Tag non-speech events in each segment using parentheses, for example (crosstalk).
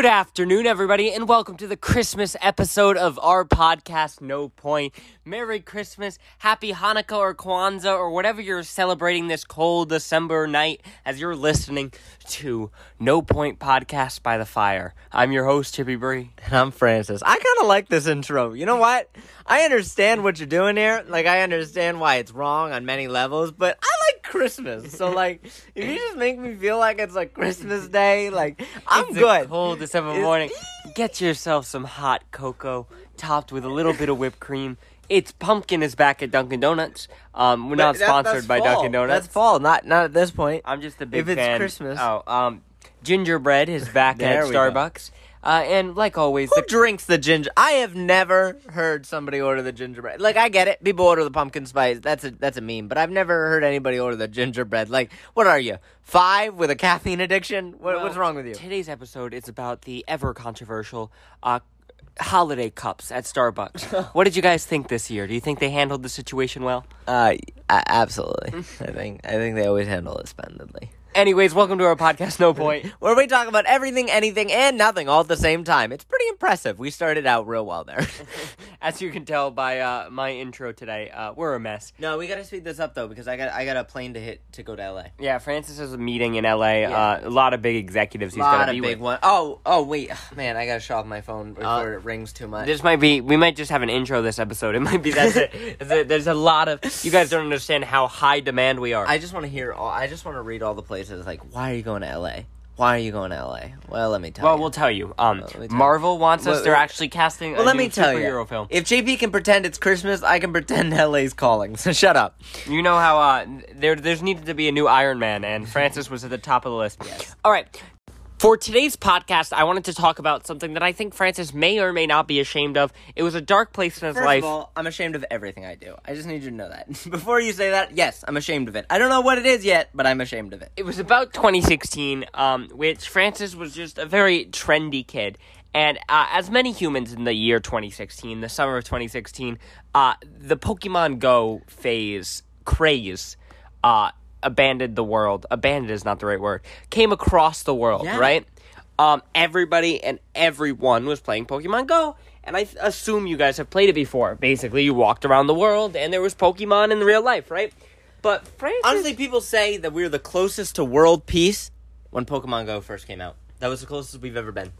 Good afternoon, everybody, and welcome to the Christmas episode of our podcast, No Point. Merry Christmas, Happy Hanukkah or Kwanzaa, or whatever you're celebrating this cold December night as you're listening to No Point Podcast by the Fire. I'm your host, Chippy Bree. And I'm Francis. I kind of like this intro. You know what? I understand what you're doing here. Like, I understand why it's wrong on many levels, but I like (laughs) Christmas. So, like, if you just make me feel like it's like Christmas (laughs) Day, like, I'm it's good. Cold December It's- morning. Get yourself some hot cocoa topped with a little bit of whipped cream. It's pumpkin is back at Dunkin' Donuts. Um, we're not that- sponsored by fall. Dunkin' Donuts. That's fall, not not at this point. I'm just a big If it's fan. Christmas. Oh, um, gingerbread is back (laughs) at Starbucks. go. Uh, and like always, Who the drinks the ginger? I have never heard somebody order the gingerbread. Like I get it, people order the pumpkin spice. That's a that's a meme. But I've never heard anybody order the gingerbread. Like, what are you five with a caffeine addiction? What, Well, what's wrong with you? Today's episode is about the ever controversial uh, holiday cups at Starbucks. (laughs) what did you guys think this year? Do you think they handled the situation well? Uh, absolutely. I think I think they always handle it splendidly. Anyways, welcome to our podcast. No point. Where we talk about everything, anything, and nothing all at the same time. It's pretty impressive. We started out real well there. (laughs) As you can tell by uh, my intro today, uh, we're a mess. no, we gotta speed this up though because I got I got a plane to hit to go to LA. Yeah, Francis has a meeting in LA. Uh, a lot of big executives he's lot gonna of be big with. one. Oh, oh wait, man, I gotta shut off my phone before Uh, it rings too much. This might be. We might just have an intro this episode. It might be that's it. There's (laughs) a- There's a lot of. You guys don't understand how high demand we are. I just want to hear. All, I just want to read all the places. Like, why are you going to LA? Why are you going to LA? Well, let me tell well, you. we'll tell you. Um, tell Marvel wants us. Well, They're actually casting. well, a let me tell superhero you. film. If JP can pretend it's Christmas, I can pretend (laughs) LA's calling. So shut up. You know how uh, there there's needed to be a new Iron Man, and Francis was at the top of the list. Yes. All right. For today's podcast, I wanted to talk about something that I think Francis may or may not be ashamed of. It was a dark place in his First life. of all, I'm ashamed of everything I do. I just need you to know that. (laughs) Before you say that, yes, I'm ashamed of it. I don't know what it is yet, but I'm ashamed of it. it was about 2016, um, which Francis was just a very trendy kid. And uh, as many humans in the year 2016, the summer of 2016, uh, the Pokemon Go phase craze uh, abandoned the world. Abandoned is not the right word. Came across the world, Yeah. right? Um, everybody and everyone was playing Pokemon Go. And I assume you guys have played it before. Basically, you walked around the world and there was Pokemon in real life, right? But Francis. Honestly, people say that we were the closest to world peace when Pokemon Go first came out. That was the closest we've ever been.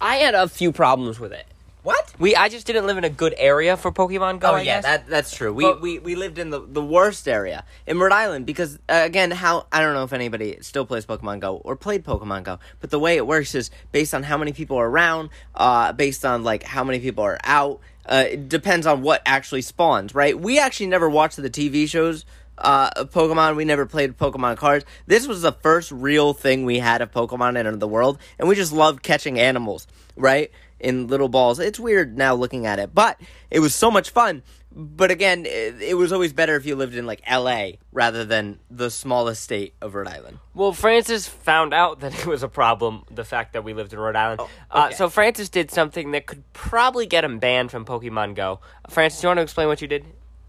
I had a few problems with it. What? We I just didn't live in a good area for Pokemon Go. Oh I yeah, guess. that that's true. We, But- we we lived in the, the worst area in Rhode Island because uh, again, how I don't know if anybody still plays Pokemon Go or played Pokemon Go, but the way it works is based on how many people are around, uh, based on like how many people are out. Uh, it depends on what actually spawns, right? We actually never watched the TV shows uh, of Pokemon. We never played Pokemon cards. This was the first real thing we had of Pokemon in the world, and we just loved catching animals, right? In little balls. It's weird now looking at it, but it was so much fun. But again, it, it was always better if you lived in like L.A. rather than the smallest state of Rhode Island. well, Francis found out that it was a problem. The fact that we lived in Rhode Island. uh, Oh, okay. so Francis did something that could probably get him banned from Pokemon Go. Francis, do you want to explain what you did?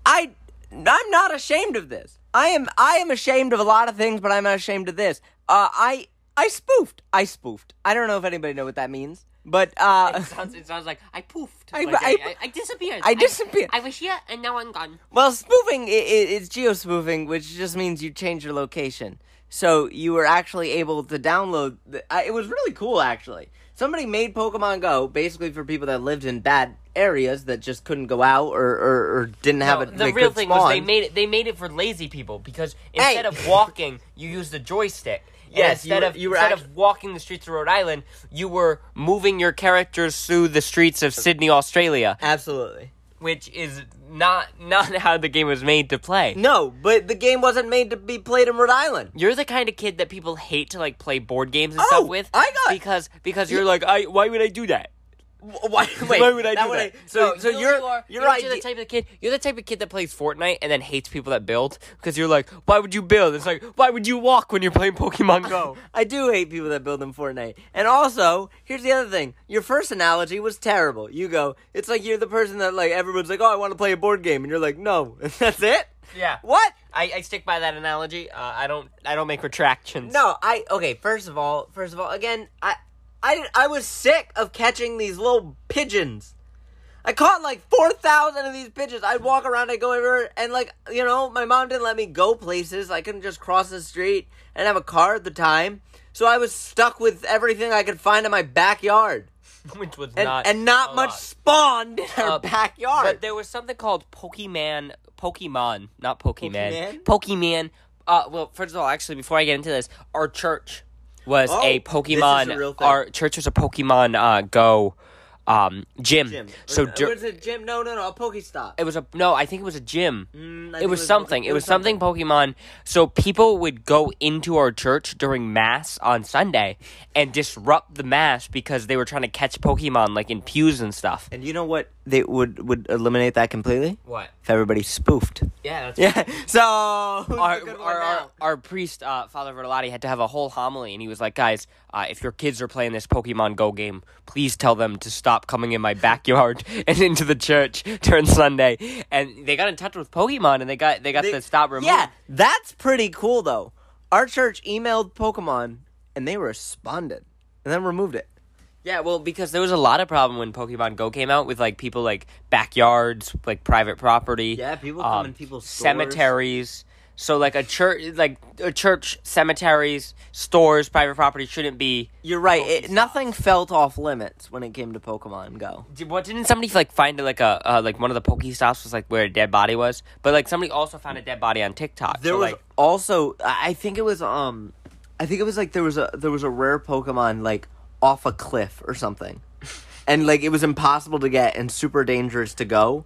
I I'm not ashamed of this. I am I am ashamed of a lot of things, but I'm not ashamed of this. Uh, I I spoofed. I spoofed. I don't know if anybody know what that means, but uh, (laughs) It sounds, it sounds like I poofed. I- Like, I- I disappeared. I disappeared. I, was here and now I'm gone. well, spoofing i i is geo spoofing, which just means you change your location. So you were actually able to download. The, I, it was really cool, actually. Somebody made Pokemon Go basically for people that lived in bad areas that just couldn't go out or, or, or didn't have No, it. the real thing was they made it. They made it for lazy people because instead of walking, you use the joystick. Yes, you instead were- of you were instead act- of walking the streets of Rhode Island, you were moving your characters through the streets of Sydney, Australia, Absolutely. which is not not (laughs) how the game was made to play. No, but the game wasn't made to be played in Rhode Island. You're the kind of kid that people hate to like play board games and Oh, stuff with. I got- because because you're like, I why would I do that? Why, (laughs) wait, Why would I do that? so, No, so you you're you are, you're you're the type of kid. You're the type of kid that plays Fortnite and then hates people that build because you're like, why would you build? It's like, why would you walk when you're playing Pokemon Go? (laughs) I do hate people that build in Fortnite. And also, here's the other thing. Your first analogy was terrible. You go, it's like you're the person that like everyone's like, oh, I want to play a board game, and you're like, no, (laughs) that's it. yeah. What? I, I stick by that analogy. Uh, I don't I don't make retractions. No, I okay. First of all, first of all, again, I I I was sick of catching these little pigeons. I caught like four thousand of these pigeons. I'd walk around, I'd go everywhere, and like you know, my mom didn't let me go places. I couldn't just cross the street and have a car at the time, so I was stuck with everything I could find in my backyard, (laughs) Which was and not and not much lot. spawned in our Uh, backyard. But there was something called Pokemon, Pokemon, not Pokemon. Pokemon? Pokemon. Uh, well, first of all, actually, before I get into this, our church was Oh, a Pokemon. a real thing. Our church was a Pokemon uh, Go um, gym. Gym. So Or- dur- was it gym? No, no, no, a Pokestop. it was a no. I think it was a gym. Mm, I It was something. It was something Pokemon. So people would go into our church during mass on Sunday and disrupt the mass because they were trying to catch Pokemon like in pews and stuff. And you know what? They would would eliminate that completely What? if everybody spoofed. Yeah, that's Yeah. (laughs) So our, the good one our, our, our priest, uh, Father Verlati, had to have a whole homily, and he was like, "Guys, uh, if your kids are playing this Pokemon Go game, please tell them to stop coming in my backyard (laughs) and into the church during Sunday." And they got in touch with Pokemon, and they got they got They- the stop removed. Yeah, that's pretty cool though. Our church emailed Pokemon and they responded and then removed it. yeah. Well, because there was a lot of problem when Pokemon Go came out with like people like backyards, like private property. Yeah, people um, come in people's stores. cemeteries. So like a church, like a church, cemeteries, stores, private property shouldn't be You're right. It, nothing felt off limits when it came to Pokemon Go. Did, what didn't somebody like find like a uh, like one of the Pokestops was like where a dead body was, but like somebody also found a dead body on TikTok. There so, was like also, I I think it was um, I think it was like there was a there was a rare Pokemon like off a cliff or something, (laughs) and like it was impossible to get and super dangerous to go,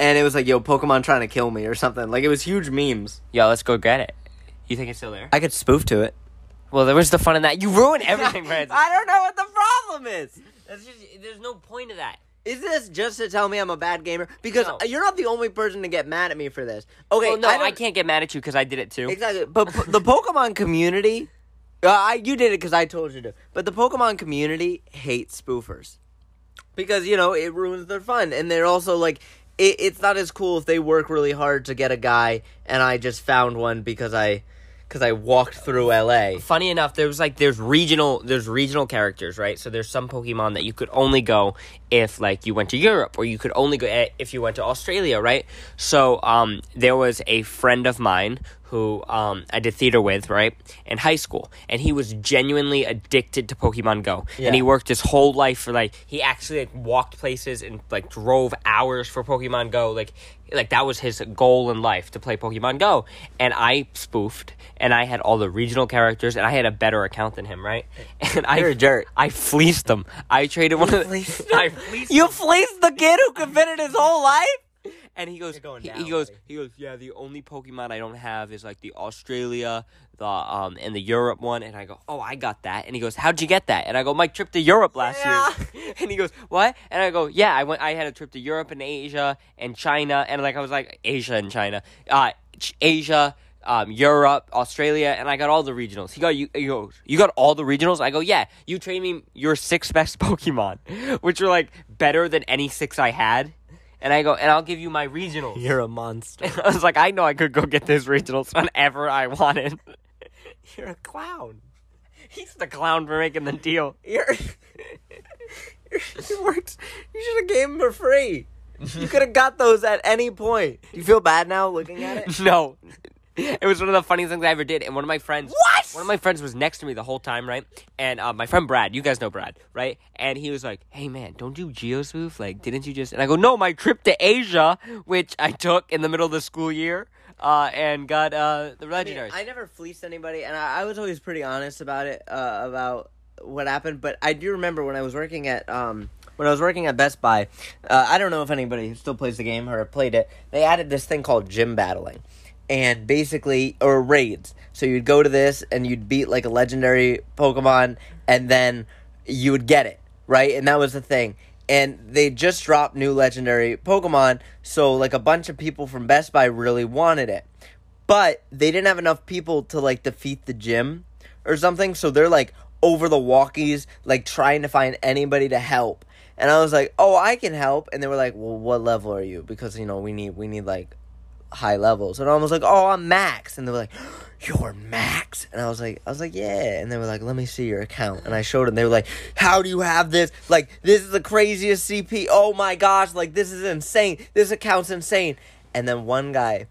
and it was like yo Pokemon trying to kill me or something. Like it was huge memes. yo, let's go get it. You think it's still there? I could spoof to it. well, there was the fun in that. You ruined (laughs) everything, Francis. I don't know what the problem is. That's just, there's no point of that. Is this just to tell me I'm a bad gamer? Because No. you're not the only person to get mad at me for this. Okay, well, no, I, I, don't- can't get mad at you because I did it too. Exactly, but p- the Pokemon community, uh, I you did it because I told you to. But the Pokemon community hates spoofers because you know it ruins their fun, and they're also like, it, it's not as cool if they work really hard to get a guy, and I just found one because I, because I walked through L.A. Funny enough, there was like there's regional there's regional characters, right? So there's some Pokemon that you could only go if like you went to Europe, or you could only go eh, if you went to Australia, right? So um, there was a friend of mine who um, I did theater with, right, in high school, and he was genuinely addicted to Pokemon Go, Yeah. and he worked his whole life for like he actually like walked places and like drove hours for Pokemon Go, like like that was his goal in life to play Pokemon Go, and I spoofed, and I had all the regional characters, and I had a better account than him, right? (laughs) And I You're a jerk. I fleeced them. I traded one of the, (laughs) fleeced (laughs) I fleeced You fleeced the kid who committed his whole life. And he goes, he, down, he goes, buddy. he goes, yeah. The only Pokemon I don't have is like the Australia, the um, and the Europe one. And I go, oh, I got that. And he goes, how'd you get that? And I go, my trip to Europe last year. (laughs) and he goes, what? And I go, yeah, I went. I had a trip to Europe and Asia and China, and like I was like Asia and China, uh, Asia. Um, Europe, Australia, and I got all the regionals. He got you. He goes, you got all the regionals. I go, yeah. You trade me your six best (laughs) Pokemon, which are like better than any six I had. And I go, and I'll give you my regionals. (laughs) You're a monster. I was like, I know I could go get this regionals whenever I wanted. (laughs) You're a clown. He's the clown for making the deal. You're. (laughs) works. You should have gave him for free. You could have got those at any point. Do you feel bad now looking at it? No. (laughs) It was one of the funniest things I ever did. And one of my friends. What? One of my friends was next to me the whole time, right? And uh, my friend Brad, you guys know Brad, right? And he was like, hey man, don't you geospoof? Like, didn't you just. And I go, no, my trip to Asia, which I took in the middle of the school year, uh, and got uh, the I, mean. I never fleeced anybody, and I, I was always pretty honest about it, uh, about what happened. But I do remember when I was working at um, when I was working at Best Buy. Uh, I don't know if anybody still plays the game or played it. They added this thing called gym battling, and basically or raids. So you'd go to this and you'd beat like a legendary Pokemon, and then you would get it right, and that was the thing. And they just dropped new legendary Pokemon, so like a bunch of people from Best Buy really wanted it. But they didn't have enough people to like defeat the gym or something so they're like over the walkies like trying to find anybody to help. And i was like oh i can help. And they were like well what level are you? Because you know we need we need like high levels, and I was like, "Oh, I'm Max," and they were like, (gasps) "You're Max," and I was like, "I was like, yeah," and they were like, "Let me see your account," and I showed them. They were like, "How do you have this? Like, this is the craziest CP. Oh my gosh! Like, this is insane. This account's insane." And then one guy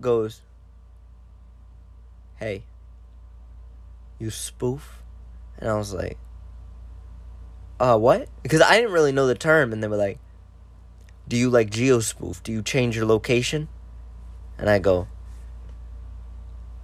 goes, "Hey, you spoof?" And I was like, "Uh, what?" Because I didn't really know the term, and they were like, "Do you like geo spoof? Do you change your location?" And I go,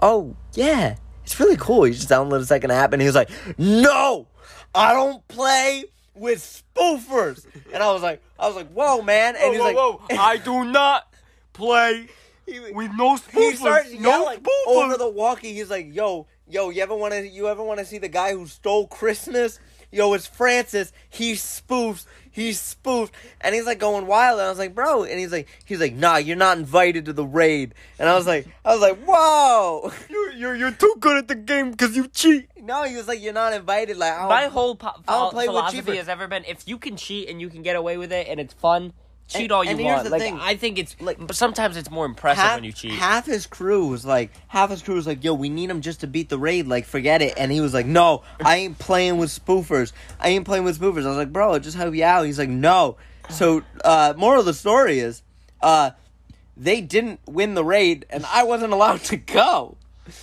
"Oh yeah, it's really cool." You just download a second app, and he was like, "No, I don't play." With spoofers, and I was like, I was like, "Whoa, man!" And he's like, whoa, I do not play (laughs) with no he starts spoofers. No yelling over the walkie. He's like, "Yo, yo, you ever want to? You ever want to see the guy who stole Christmas? Yo, it's Francis. He spoofs. He spoofed." And he's like going wild. And I was like, "Bro," and he's like, "He's like, nah, you're not invited to the raid." And I was like, I was like, "Whoa." (laughs) You're, you're, you're too good at the game because you cheat. no, he was like, "You're not invited." Like, I don't- My whole po- I don't play with philosophy cheapers. has ever been if you can cheat and you can get away with it and it's fun, cheat And- all you and here's want. the Like thing, I think it's like- but sometimes it's more impressive half, when you cheat. half his crew was like, half his crew was like, "Yo, we need him just to beat the raid. Like, forget it." And he was like, "No, I ain't playing with spoofers. I ain't playing with spoofers." I was like, "Bro, just help you out." He's like, "No." So, uh, moral of the story is, uh, they didn't win the raid, and I wasn't allowed to go.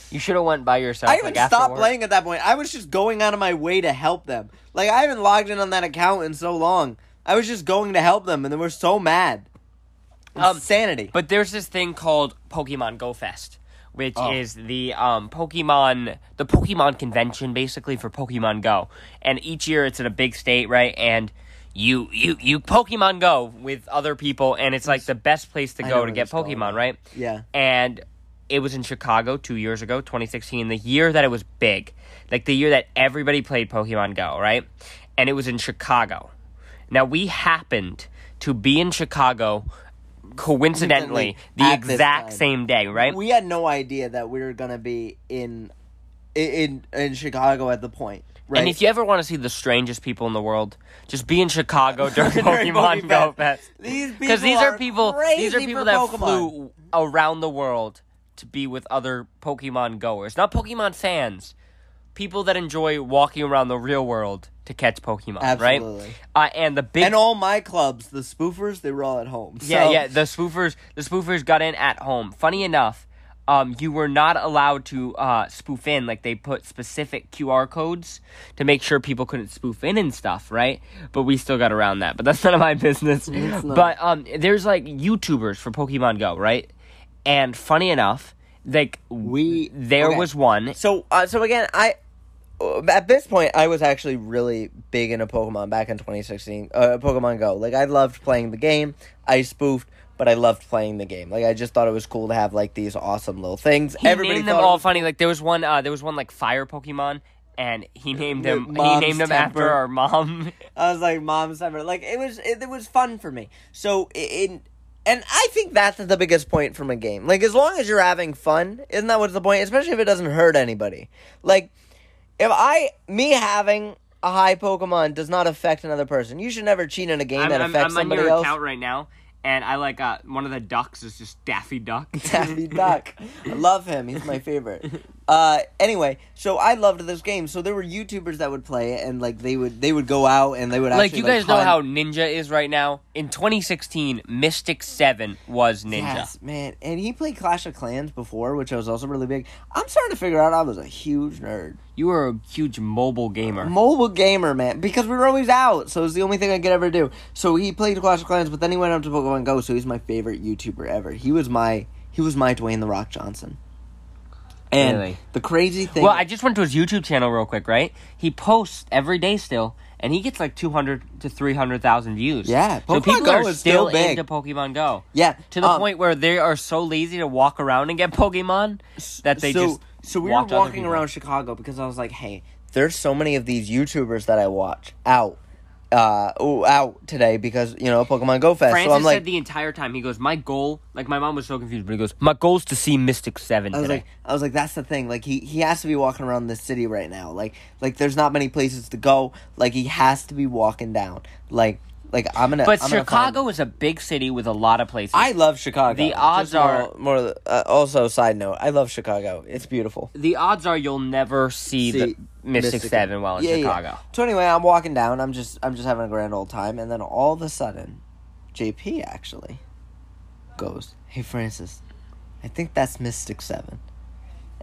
you should have went by yourself. I even like, stopped playing at that point. I was just going out of my way to help them. Like, I haven't logged in on that account in so long. I was just going to help them, and they were so mad. Um, Insanity. But there's this thing called Pokemon Go Fest, which Oh. is the um, Pokemon the Pokemon convention basically for Pokemon Go. And each year it's in a big state, right? And you you you Pokemon Go with other people and it's like the best place to I go to where get this is going. Pokemon, right? yeah. and it was in Chicago two years ago, 2016, the year that it was big, like the year that everybody played Pokemon Go, right? And it was in Chicago. Now we happened to be in Chicago coincidentally the At this exact time. same day, right? We had no idea that we were gonna be in in in Chicago at the point. Right. And if you ever want to see the strangest people in the world, just be in Chicago (laughs) during During Pokemon Pokefest. Go Fest. these people Because these are people, these are crazy people for that Pokemon. flew around the world to be with other Pokemon goers, not Pokemon fans. People that enjoy walking around the real world to catch Pokemon, Absolutely. right? Uh, and the big, And all my clubs, the spoofers, they were all at home. yeah, So- yeah, the spoofers, the spoofers got in at home. Funny enough, um, you were not allowed to uh, spoof in. Like they put specific QR codes to make sure people couldn't spoof in and stuff, right? But we still got around that. But that's (laughs) none of my business. But um, there's like YouTubers for Pokemon Go, right? And funny enough, like We- there okay. was one. So, uh, so again, I at this point I was actually really big into Pokemon back in 2016. Uh, Pokemon Go, like I loved playing the game. I spoofed, but I loved playing the game. Like I just thought it was cool to have like these awesome little things. He Everybody named them all was- funny. Like there was one, uh, there was one like fire Pokemon, and he named him. He named him after our mom. (laughs) I was like, "Mom's ever." Like it was, it, it was fun for me. So in, and I think that's the biggest point from a game. Like as long as you're having fun, isn't that what's the point? Especially if it doesn't hurt anybody. Like if I, me having a high Pokemon does not affect another person. You should never cheat in a game I'm, that I'm, affects I'm on somebody your else. account right now, and I like uh, one of the ducks is just Daffy Duck. Daffy Duck. (laughs) I love him. He's my favorite. (laughs) Uh, anyway, so I loved this game. So there were YouTubers that would play it, and like they would they would go out and they would like you guys know hunt. how Ninja is right now. In 2016, Mystic Seven was Ninja. Yes, man. And he played Clash of Clans before, which I was also really big. I'm starting to figure out I was a huge nerd. You were a huge mobile gamer. Mobile gamer, man. Because we were always out, so it was the only thing I could ever do. So he played Clash of Clans, but then he went up to Pokemon Go, so he's my favorite YouTuber ever. He was my he was my Dwayne the Rock Johnson. And Really? the crazy thing Well, I just went to his YouTube channel real quick, right? He posts every day still, and he gets like 200 to 300,000 views. Yeah, so people Go are still still big. into Pokemon Go. Yeah. To the um, point where they are so lazy to walk around and get Pokemon that they so, just so we were walking around Chicago because I was like, hey, there's so many of these YouTubers that I watch out, uh, out today because you know Pokemon Go Fest. Francis so I'm like, said the entire time he goes, "My goal." Like my mom was so confused, but he goes, "My goal is to see Mystic Seven I was today." like, I was like, that's the thing. Like he he has to be walking around the city right now. Like like there's not many places to go. Like he has to be walking down. Like Like I'm gonna. But I'm gonna Chicago find- is a big city with a lot of places. I love Chicago. The odds more- are- more. uh, also, side note, I love Chicago. It's beautiful. the odds are you'll never see, the See Mystic, Mystic- Seven while in Yeah, yeah. Chicago. So anyway, I'm walking down. I'm just I'm just having a grand old time, and then all of a sudden, JP actually goes, "Hey Francis, I think that's Mystic Seven.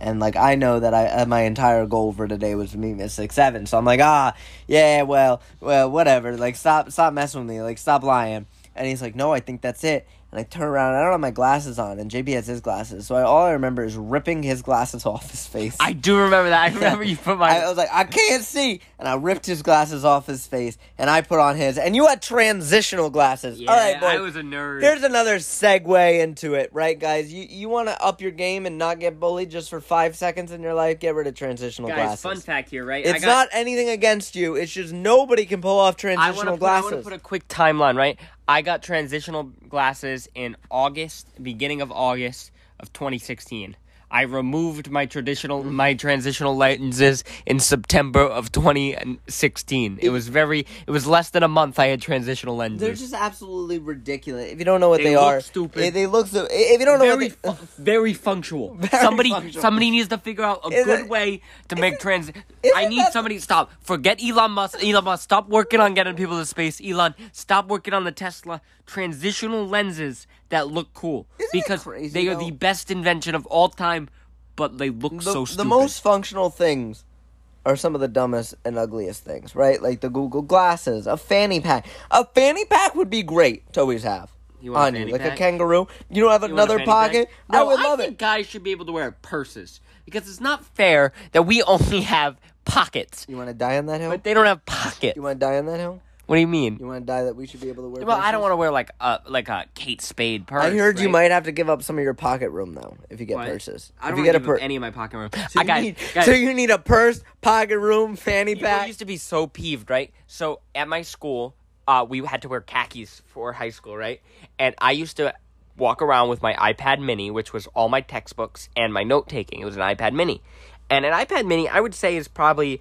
And like I know that I uh, my entire goal for today was to meet Mystic Seven, so I'm like, ah, yeah, well, well, whatever. Like stop, stop messing with me. Like stop lying. And he's like, no, I think that's it. And I turn around, and I don't have my glasses on, and JP has his glasses. So I, all I remember is ripping his glasses (laughs) off his face. I do remember that. I (laughs) remember you put my. I was like, I can't see, and I ripped his glasses off his face, and I put on his, and you had transitional glasses. yeah, All right, boy. I was a nerd. Here's another segue into it, right, guys? You you want to up your game and not get bullied just for five seconds in your life? Get rid of transitional Guys, glasses. fun fact here, right? I it's got- not anything against you. It's just nobody can pull off I want transitional to put, I wanna put a quick timeline, right? I got transitional glasses in August, beginning of August of 2016. I removed my traditional my transitional lenses in September of 2016. It was very it was less than a month I had transitional lenses. They're just absolutely ridiculous. If you don't know what They they, look are, stupid. eh, They look so. If you don't know very, what they, fu- very functional. (laughs) Very somebody, functional. somebody needs to figure out a Isn't good it- way to make trans. I need that- somebody stop. Forget Elon Musk. Elon Musk, stop working on getting people to space. Elon, stop working on the Tesla transitional lenses that look cool Isn't because crazy, they are though? the best invention of all time. But they look the, so the most functional things are some of the dumbest and ugliest things, right? Like the Google glasses, a fanny pack. A fanny pack would be great to always have You want a on you, like a kangaroo. You don't have You another pack? pocket? No, I would love think it. guys should be able to wear purses because it's not fair that we (laughs) only have pockets, You want to die on that hill? but they don't have pockets. you want to die on that hill? What do you mean? You want to die that we should be able to wear? Well, I don't want to wear like a like a Kate Spade purse. I heard you right? might have to give up some of your pocket room though if you get What? purses. I don't if you wanna get a give up purse, any of my pocket room. so, I you got need, guys, so you need a purse, pocket room, fanny people pack. used to be so peeved, right? So at my school, uh, we had to wear khakis for high school, right? And I used to walk around with my iPad Mini, which was all my textbooks and my note taking. It was an iPad Mini, and an iPad Mini, I would say, is probably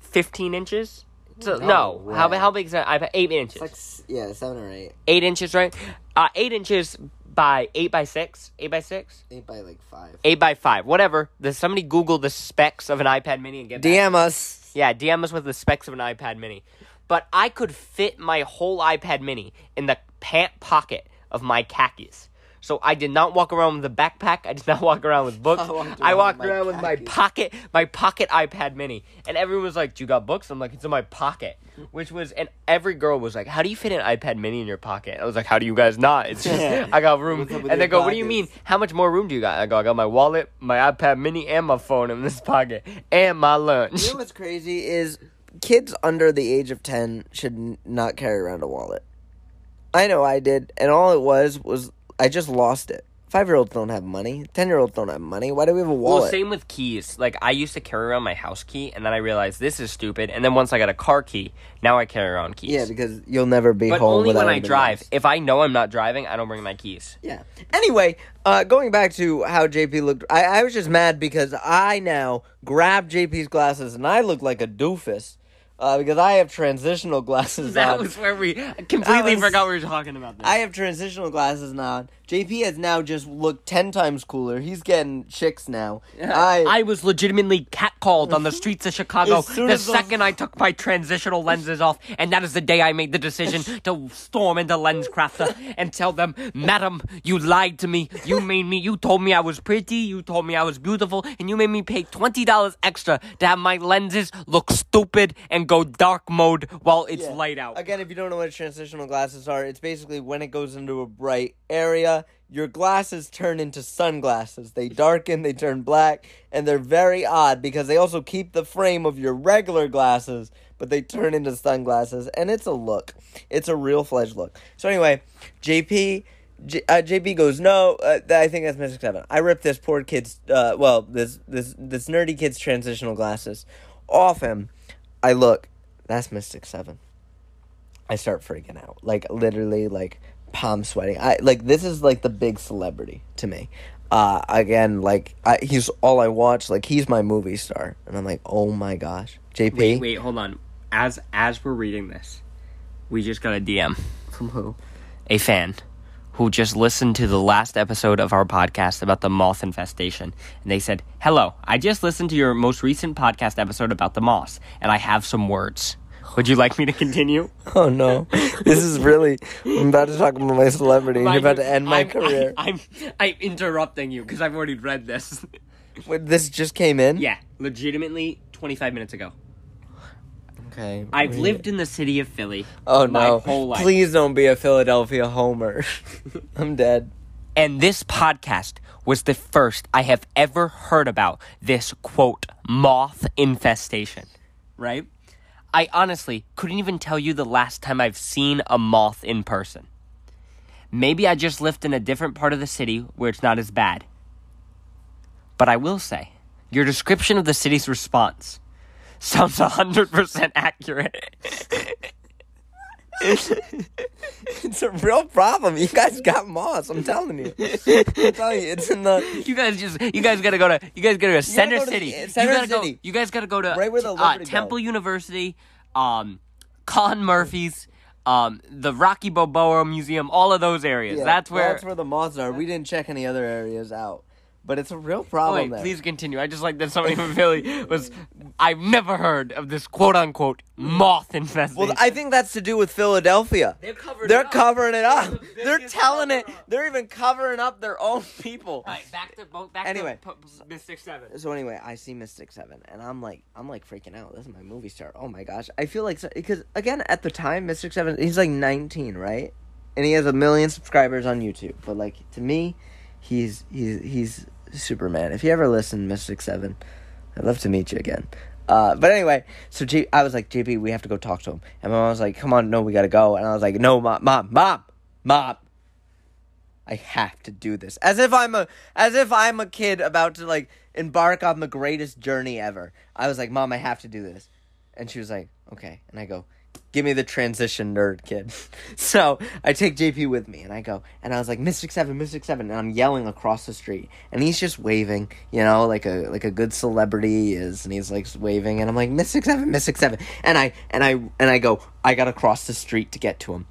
fifteen inches. So, no, No how how big is an iPad? Eight inches. It's like yeah, seven or eight, eight inches, right? Uh, eight inches by eight by six. Eight by six. eight by like five. Eight by five. Whatever. Does somebody Google the specs of an iPad Mini and get back DM us. yeah, DM us with the specs of an iPad mini. But I could fit my whole iPad mini in the pant pocket of my khakis. So I did not walk around with a backpack. I did not (laughs) walk around with books. I walked I around walked with my around with my pocket, my pocket iPad mini. And everyone was like, "Do you got books?" I'm like, "It's in my pocket." Which was, and every girl was like, "How do you fit an iPad mini in your pocket?" I was like, "How do you guys not? It's just I got room." What's up with And they go, "What do you mean? How much more room do you got?" I go, "I got my wallet, my iPad mini, and my phone in this pocket, and my lunch." You know what's crazy is kids under the age of 10 should not carry around a wallet. I know I did, and all it was was I just lost it. Five year olds don't have money. Ten year olds don't have money. Why do we have a wallet? Well, same with keys. Like I used to carry around my house key, and then I realized this is stupid. And then once I got a car key, now I carry around keys. yeah, because you'll never be but home only when I drive. else. If I know I'm not driving, I don't bring my keys. Yeah. Anyway, uh, going back to how JP looked, I, I was just mad because I now grabbed JP's glasses and I look like a doofus. Uh, because I have transitional glasses That on. was where we completely was- forgot we were talking about this. I have transitional glasses on. JP has now just looked ten times cooler. He's getting chicks now. I, I was legitimately catcalled on the (laughs) streets of Chicago As soon the as those- second I took my transitional lenses off, and that is the day I made the decision (laughs) to storm into LensCrafter and tell them, "Madam, you lied to me. You made me. You told me I was pretty. You told me I was beautiful, and you made me pay twenty dollars extra to have my lenses look stupid and go dark mode while it's Yeah. light out." Again, if you don't know what transitional glasses are, it's basically when it goes into a bright area, your glasses turn into sunglasses. They darken, they turn black, and they're very odd because they also keep the frame of your regular glasses, but they turn into sunglasses, and it's a look. It's a real fledged look. So anyway, JP. J- uh, JP goes no. Uh, th- I think that's Mystic Seven. I ripped this poor kid's, uh, well, this this this nerdy kid's transitional glasses off him. I look, that's Mystic Seven. I start freaking out. Like literally like palm sweating. I like this is like the big celebrity to me. Uh again, like I, he's all I watch, like he's my movie star. And I'm like, "Oh my gosh. JP." Wait, wait, hold on. As as we're reading this, We just got a DM. From who? a fan who just listened to the last episode of our podcast about the moth infestation. And they said, Hello, I just listened to your most recent podcast episode about the moths, and I have some words. Would you like me to continue? (laughs) Oh no, this is really. I'm about to talk about my celebrity, and you're about to end my I'm, career. I'm, (laughs) I'm, I'm interrupting you because I've already read this. (laughs) Wait, this just came in. yeah, legitimately 25 minutes ago. Okay. I've read lived in the city of Philly Oh my no! whole life. Please don't be a Philadelphia homer. I'm dead. And this podcast was the first I have ever heard about this quote moth infestation. Right? I honestly couldn't even tell you the last time I've seen a moth in person. Maybe I just lived in a different part of the city where it's not as bad. But I will say, your description of the city's response sounds 100% accurate. (laughs) (laughs) It's a real problem. You guys got moss. I'm telling you. I'm telling you, it's in the You guys just you guys gotta go to you guys gotta go to Center go to the- City. uh, Center you gotta City. go you guys gotta go to Right where the uh, Temple. University, um Con Murphy's, um the Rocky Balboa Museum, all of those areas. Yeah, that's where that's where the moths are. We didn't check any other areas out, but it's a real problem. wait, there. please continue. I just like that somebody from Philly was I've never heard of this quote unquote moth infestation. Well, I think that's to do with Philadelphia. They're covering They're it up. covering it up. They're the They're telling it. cover-up. They're even covering up their own people. Alright, back to back Anyway. to P- P- Mystic Seven. So anyway, I see Mystic Seven, and I'm like, I'm like freaking out. This is my movie star. Oh my gosh, I feel like because again, at the time, Mystic Seven, he's like 19, right? And he has a million subscribers on YouTube. But like to me, he's he's he's Superman. If you ever listen, Mystic Seven, I'd love to meet you again. Uh, but anyway, so I was like, JP, we have to go talk to him. And my mom was like, come on, no, we gotta go. And I was like, no, mom, mom, mom, mom. I have to do this. As if I'm a as if I'm a kid about to like embark on the greatest journey ever. I was like, "Mom, I have to do this." And she was like, "Okay." And I go, "Give me the transition nerd kid." (laughs) so, I take JP with me and I go and I was like, "Mystic 7, Mystic 7." And I'm yelling across the street. And he's just waving, you know, like a like a good celebrity is and he's like waving and I'm like, "Mystic 7, Mystic 7." And I and I and I go, "I got to cross the street to get to him."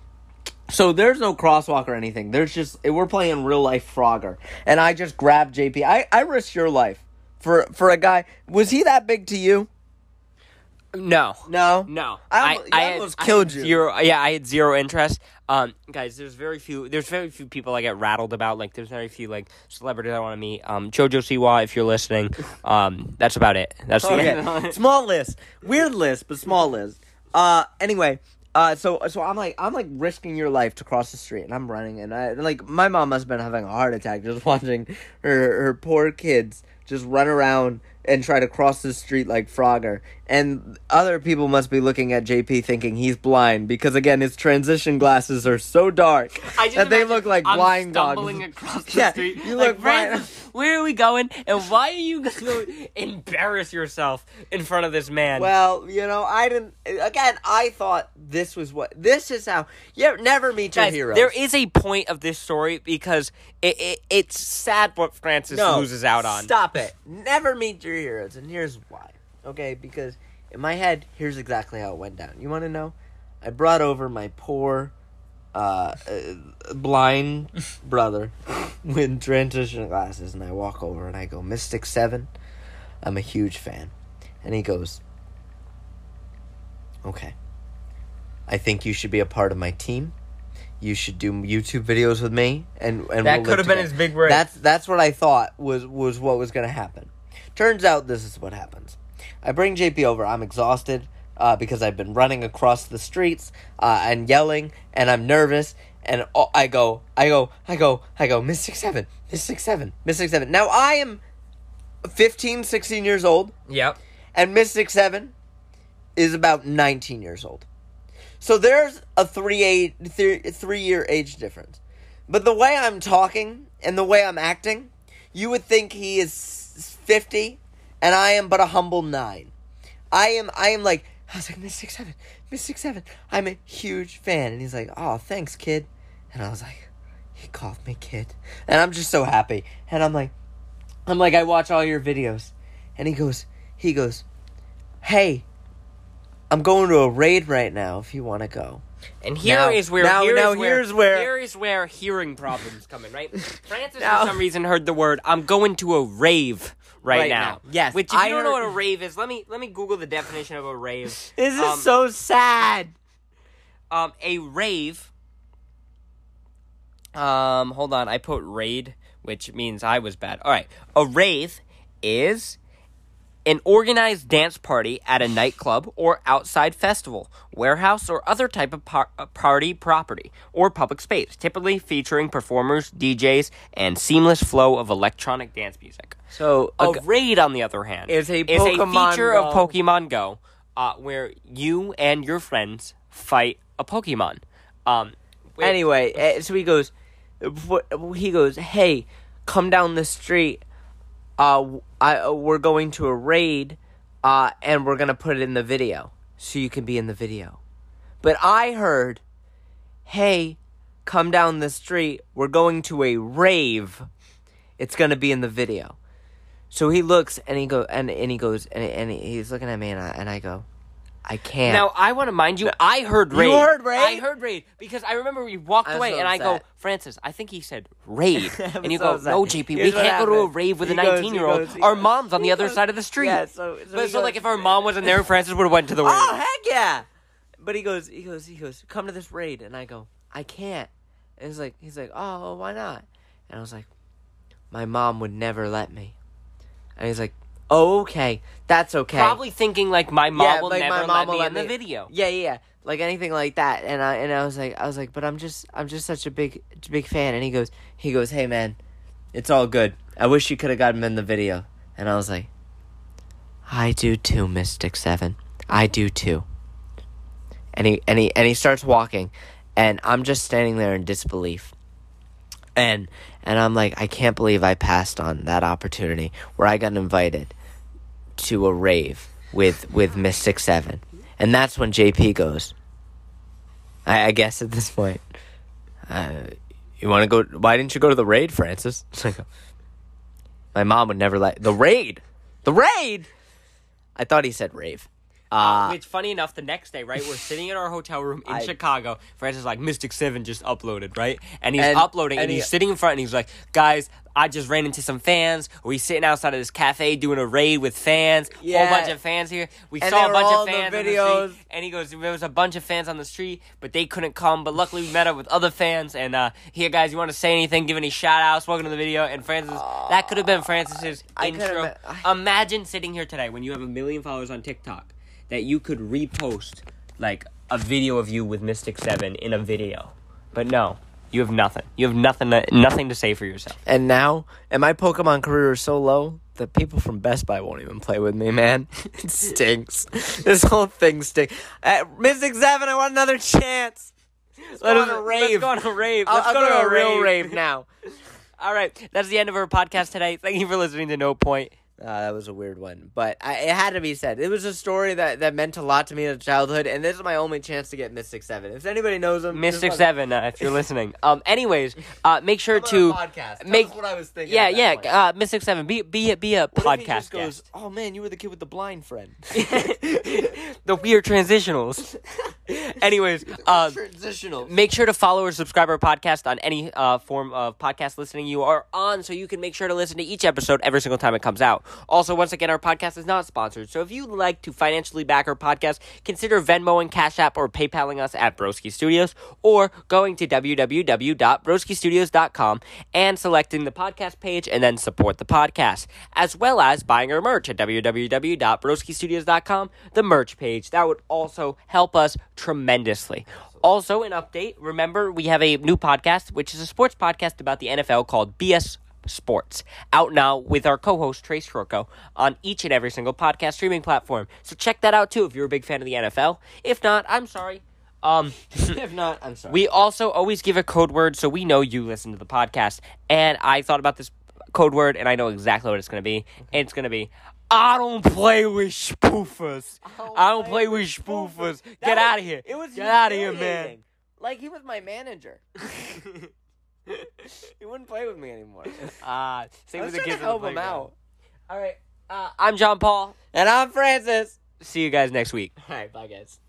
So there's no crosswalk or anything. There's just eh, we're playing real life Frogger, and I just grabbed JP. I I risked your life for for a guy. Was he that big to you? No. No, No, I almo- I had- almost I killed had you. Zero, yeah, I had zero interest. Um, guys, there's very few. There's very few people I get rattled about. Like, there's very few like celebrities I want to meet. Um, Jojo Siwa, if you're listening, (laughs) um, that's about it. That's Okay, (laughs) small list, weird list, but small list. Uh, anyway. Uh, so so I'm like I'm like risking your life to cross the street, and I'm running, and I like my mom must have been having a heart attack just (laughs) watching her her poor kids just run around and try to cross the street like Frogger, and other people must be looking at JP thinking he's blind because again his transition glasses are so dark that they look like I'm blind stumbling goggles. across the Yeah, street. you like, look blind. (laughs) Where are we going? And why are you going to embarrass yourself in front of this man? Well, you know, I didn't. Again, I thought this was what. This is how. You never meet your Guys, heroes. there is a point of this story because it, it it's sad what Francis no, loses out on. Stop it. Never meet your heroes, and here's why. Okay, because in my head, here's exactly how it went down. You want to know? I brought over my poor, uh, uh blind (laughs) brother (laughs) with transition glasses, and I walk over and I go, Mystic Seven. I'm a huge fan, and he goes, Okay. I think you should be a part of my team. You should do YouTube videos with me, and and That we'll could have been his big break. That's that's what I thought was was what was going to happen. Turns out this is what happens. I bring JP over. I'm exhausted uh, because I've been running across the streets uh, and yelling, and I'm nervous. And I go, I go, I go, I go, Mystic Seven, Mystic Seven, Mystic Seven. Now I am 15, 16 years old, Yep. and Mystic Seven is about 19 years old. So there's a three eight three, three year age difference. But the way I'm talking and the way I'm acting, you would think he is 50 and I am but a humble 9. I am I am like I was like Mystic 7, Mystic 7. I'm a huge fan and he's like, "Oh, thanks, kid." And I was like, "He called me kid." And I'm just so happy. And I'm like I'm like I watch all your videos. And he goes he goes, "Hey, I'm going to a raid right now. If you want to go. And here Now- is where now- here now is here's where- here is where hearing problems come in, right? (laughs) Francis Now- for some reason heard the word I'm going to a rave right, Right now. now. Yes, Which if I you don't know what a rave is, let me let me Google the definition of a rave. (laughs) This is Um, so sad. Um, a rave. Um, hold on. I put raid, which means I was bad. All right. A rave is an organized dance party at a nightclub or outside festival, warehouse, or other type of par- uh, party property or public space, typically featuring performers, DJs, and seamless flow of electronic dance music. So A a, raid, on the other hand, Is a is a feature Go. of Pokemon Go, uh, where you and your friends fight a Pokemon. Um, anyway, (laughs) eh, so he goes, he goes, hey, come down the street. Uh, I uh, we're going to a raid, uh, and we're gonna put it in the video so you can be in the video. But I heard, hey, come down the street. We're going to a rave. It's gonna be in the video. So he looks and he go and, and he goes and, and he's looking at me and I and I go, I can't. Now I want to mind you, I heard raid. heard raid? I heard raid because I remember we walked I'm away so and I go, upset. Francis, I think he said raid, (laughs) and you so go, upset. no, JP, we Here's what can't go to a rave with He a nineteen-year-old. Our mom's on the other goes- side of the street. Yeah, so, so, but so like if our mom wasn't there, (laughs) Francis would have went to the raid. Oh heck yeah! But he goes, he goes, he goes, come to this raid, and I go, I can't. And he's like, he's like, oh, why not? And I was like, my mom would never let me. And he's like, okay, that's okay. Probably thinking like my mom Yeah, will like, never my mom let me let in the video. Yeah, yeah, yeah, like anything like that. And I and I was like, I was like, but I'm just, I'm just such a big, big fan. And he goes, he goes, hey man, it's all good. I wish you could have got him in the video. And I was like, I do too, Mystic Seven. I do too. And he and he and he starts walking, and I'm just standing there in disbelief. And and I'm like, I can't believe I passed on that opportunity where I got invited to a rave with with Mystic Seven, and that's when JP goes. I, I guess at this point, uh, you want to go? Why didn't you go to the raid, Francis? (laughs) My mom would never let the raid, the raid. I thought he said rave. Uh, Which, funny enough, the next day, right, we're sitting in our hotel room in I- Chicago. Francis is like, Mystic Seven just uploaded, right? And he's And- uploading, and, and he- he's sitting in front, and he's like, guys, I just ran into some fans. We sitting outside of this cafe doing a raid with fans. Yeah. Whole bunch of fans here. We And saw a bunch of the fans on the videos. street. And he goes, there was a bunch of fans on the street, but they couldn't come. But luckily, we met up with other fans. And uh, here, guys, you want to say anything? Give any shout outs? Welcome to the video. And Francis, that could have been Francis's I intro. been- I- Imagine sitting here today when you have a million followers on TikTok that you could repost like a video of you with Mystic Seven in a video, but no, you have nothing. You have nothing. To, nothing to say for yourself. And now, and my Pokemon career is so low that people from Best Buy won't even play with me, man. (laughs) It stinks. this whole thing stinks. Uh, Mystic Seven, I want another chance. Let's go us on a- rave. Let's go on a (laughs) rave. I'll, Let's I'll go, to a, real rave. rave now. (laughs) All right, that's the end of our podcast today. Thank you for listening to No Point. Uh, that was a weird one, but I, it had to be said. It was a story that, that meant a lot to me in childhood, and this is my only chance to get Mystic Seven. If anybody knows him, Mystic Seven, uh, if you're listening. Um. Anyways, uh, make sure to podcast. Make. what I was thinking. Yeah, yeah. point. Uh, Mystic Seven, be be a, be a What podcast goes, guest. Oh man, you were the kid with the blind friend. (laughs) the weird transitionals. (laughs) Anyways, uh, Transitional. make sure to follow or subscribe our podcast on any uh, form of podcast listening you are on so you can make sure to listen to each episode every single time it comes out. Also, once again, our podcast is not sponsored. So if you'd like to financially back our podcast, consider Venmo and Cash App or PayPaling us at Broski Studios or going to www.broskistudios.com and selecting the podcast page and then support the podcast, as well as buying our merch at www.broskistudios.com, the merch page. That would also help us tremendously. Also, an update remember, we have a new podcast, which is a sports podcast about the NFL called BS Sports, out now with our co host Trace Shorko on each and every single podcast streaming platform. So check that out too if you're a big fan of the NFL. If not, I'm sorry. Um, (laughs) if not, I'm sorry. we also always give a code word so we know you listen to the podcast. And I thought about this code word and I know exactly what it's going to be. And it's going to be I don't play with spoofers. I don't play with spoofers. Get out of here. It was Get out of here, man. Like he was my manager. (laughs) (laughs) he wouldn't play with me anymore. (laughs) Uh, I same was with the trying kids to on the help him playground. out. All right. Uh, I'm John Paul. And I'm Francis. see you guys next week. All right, bye guys.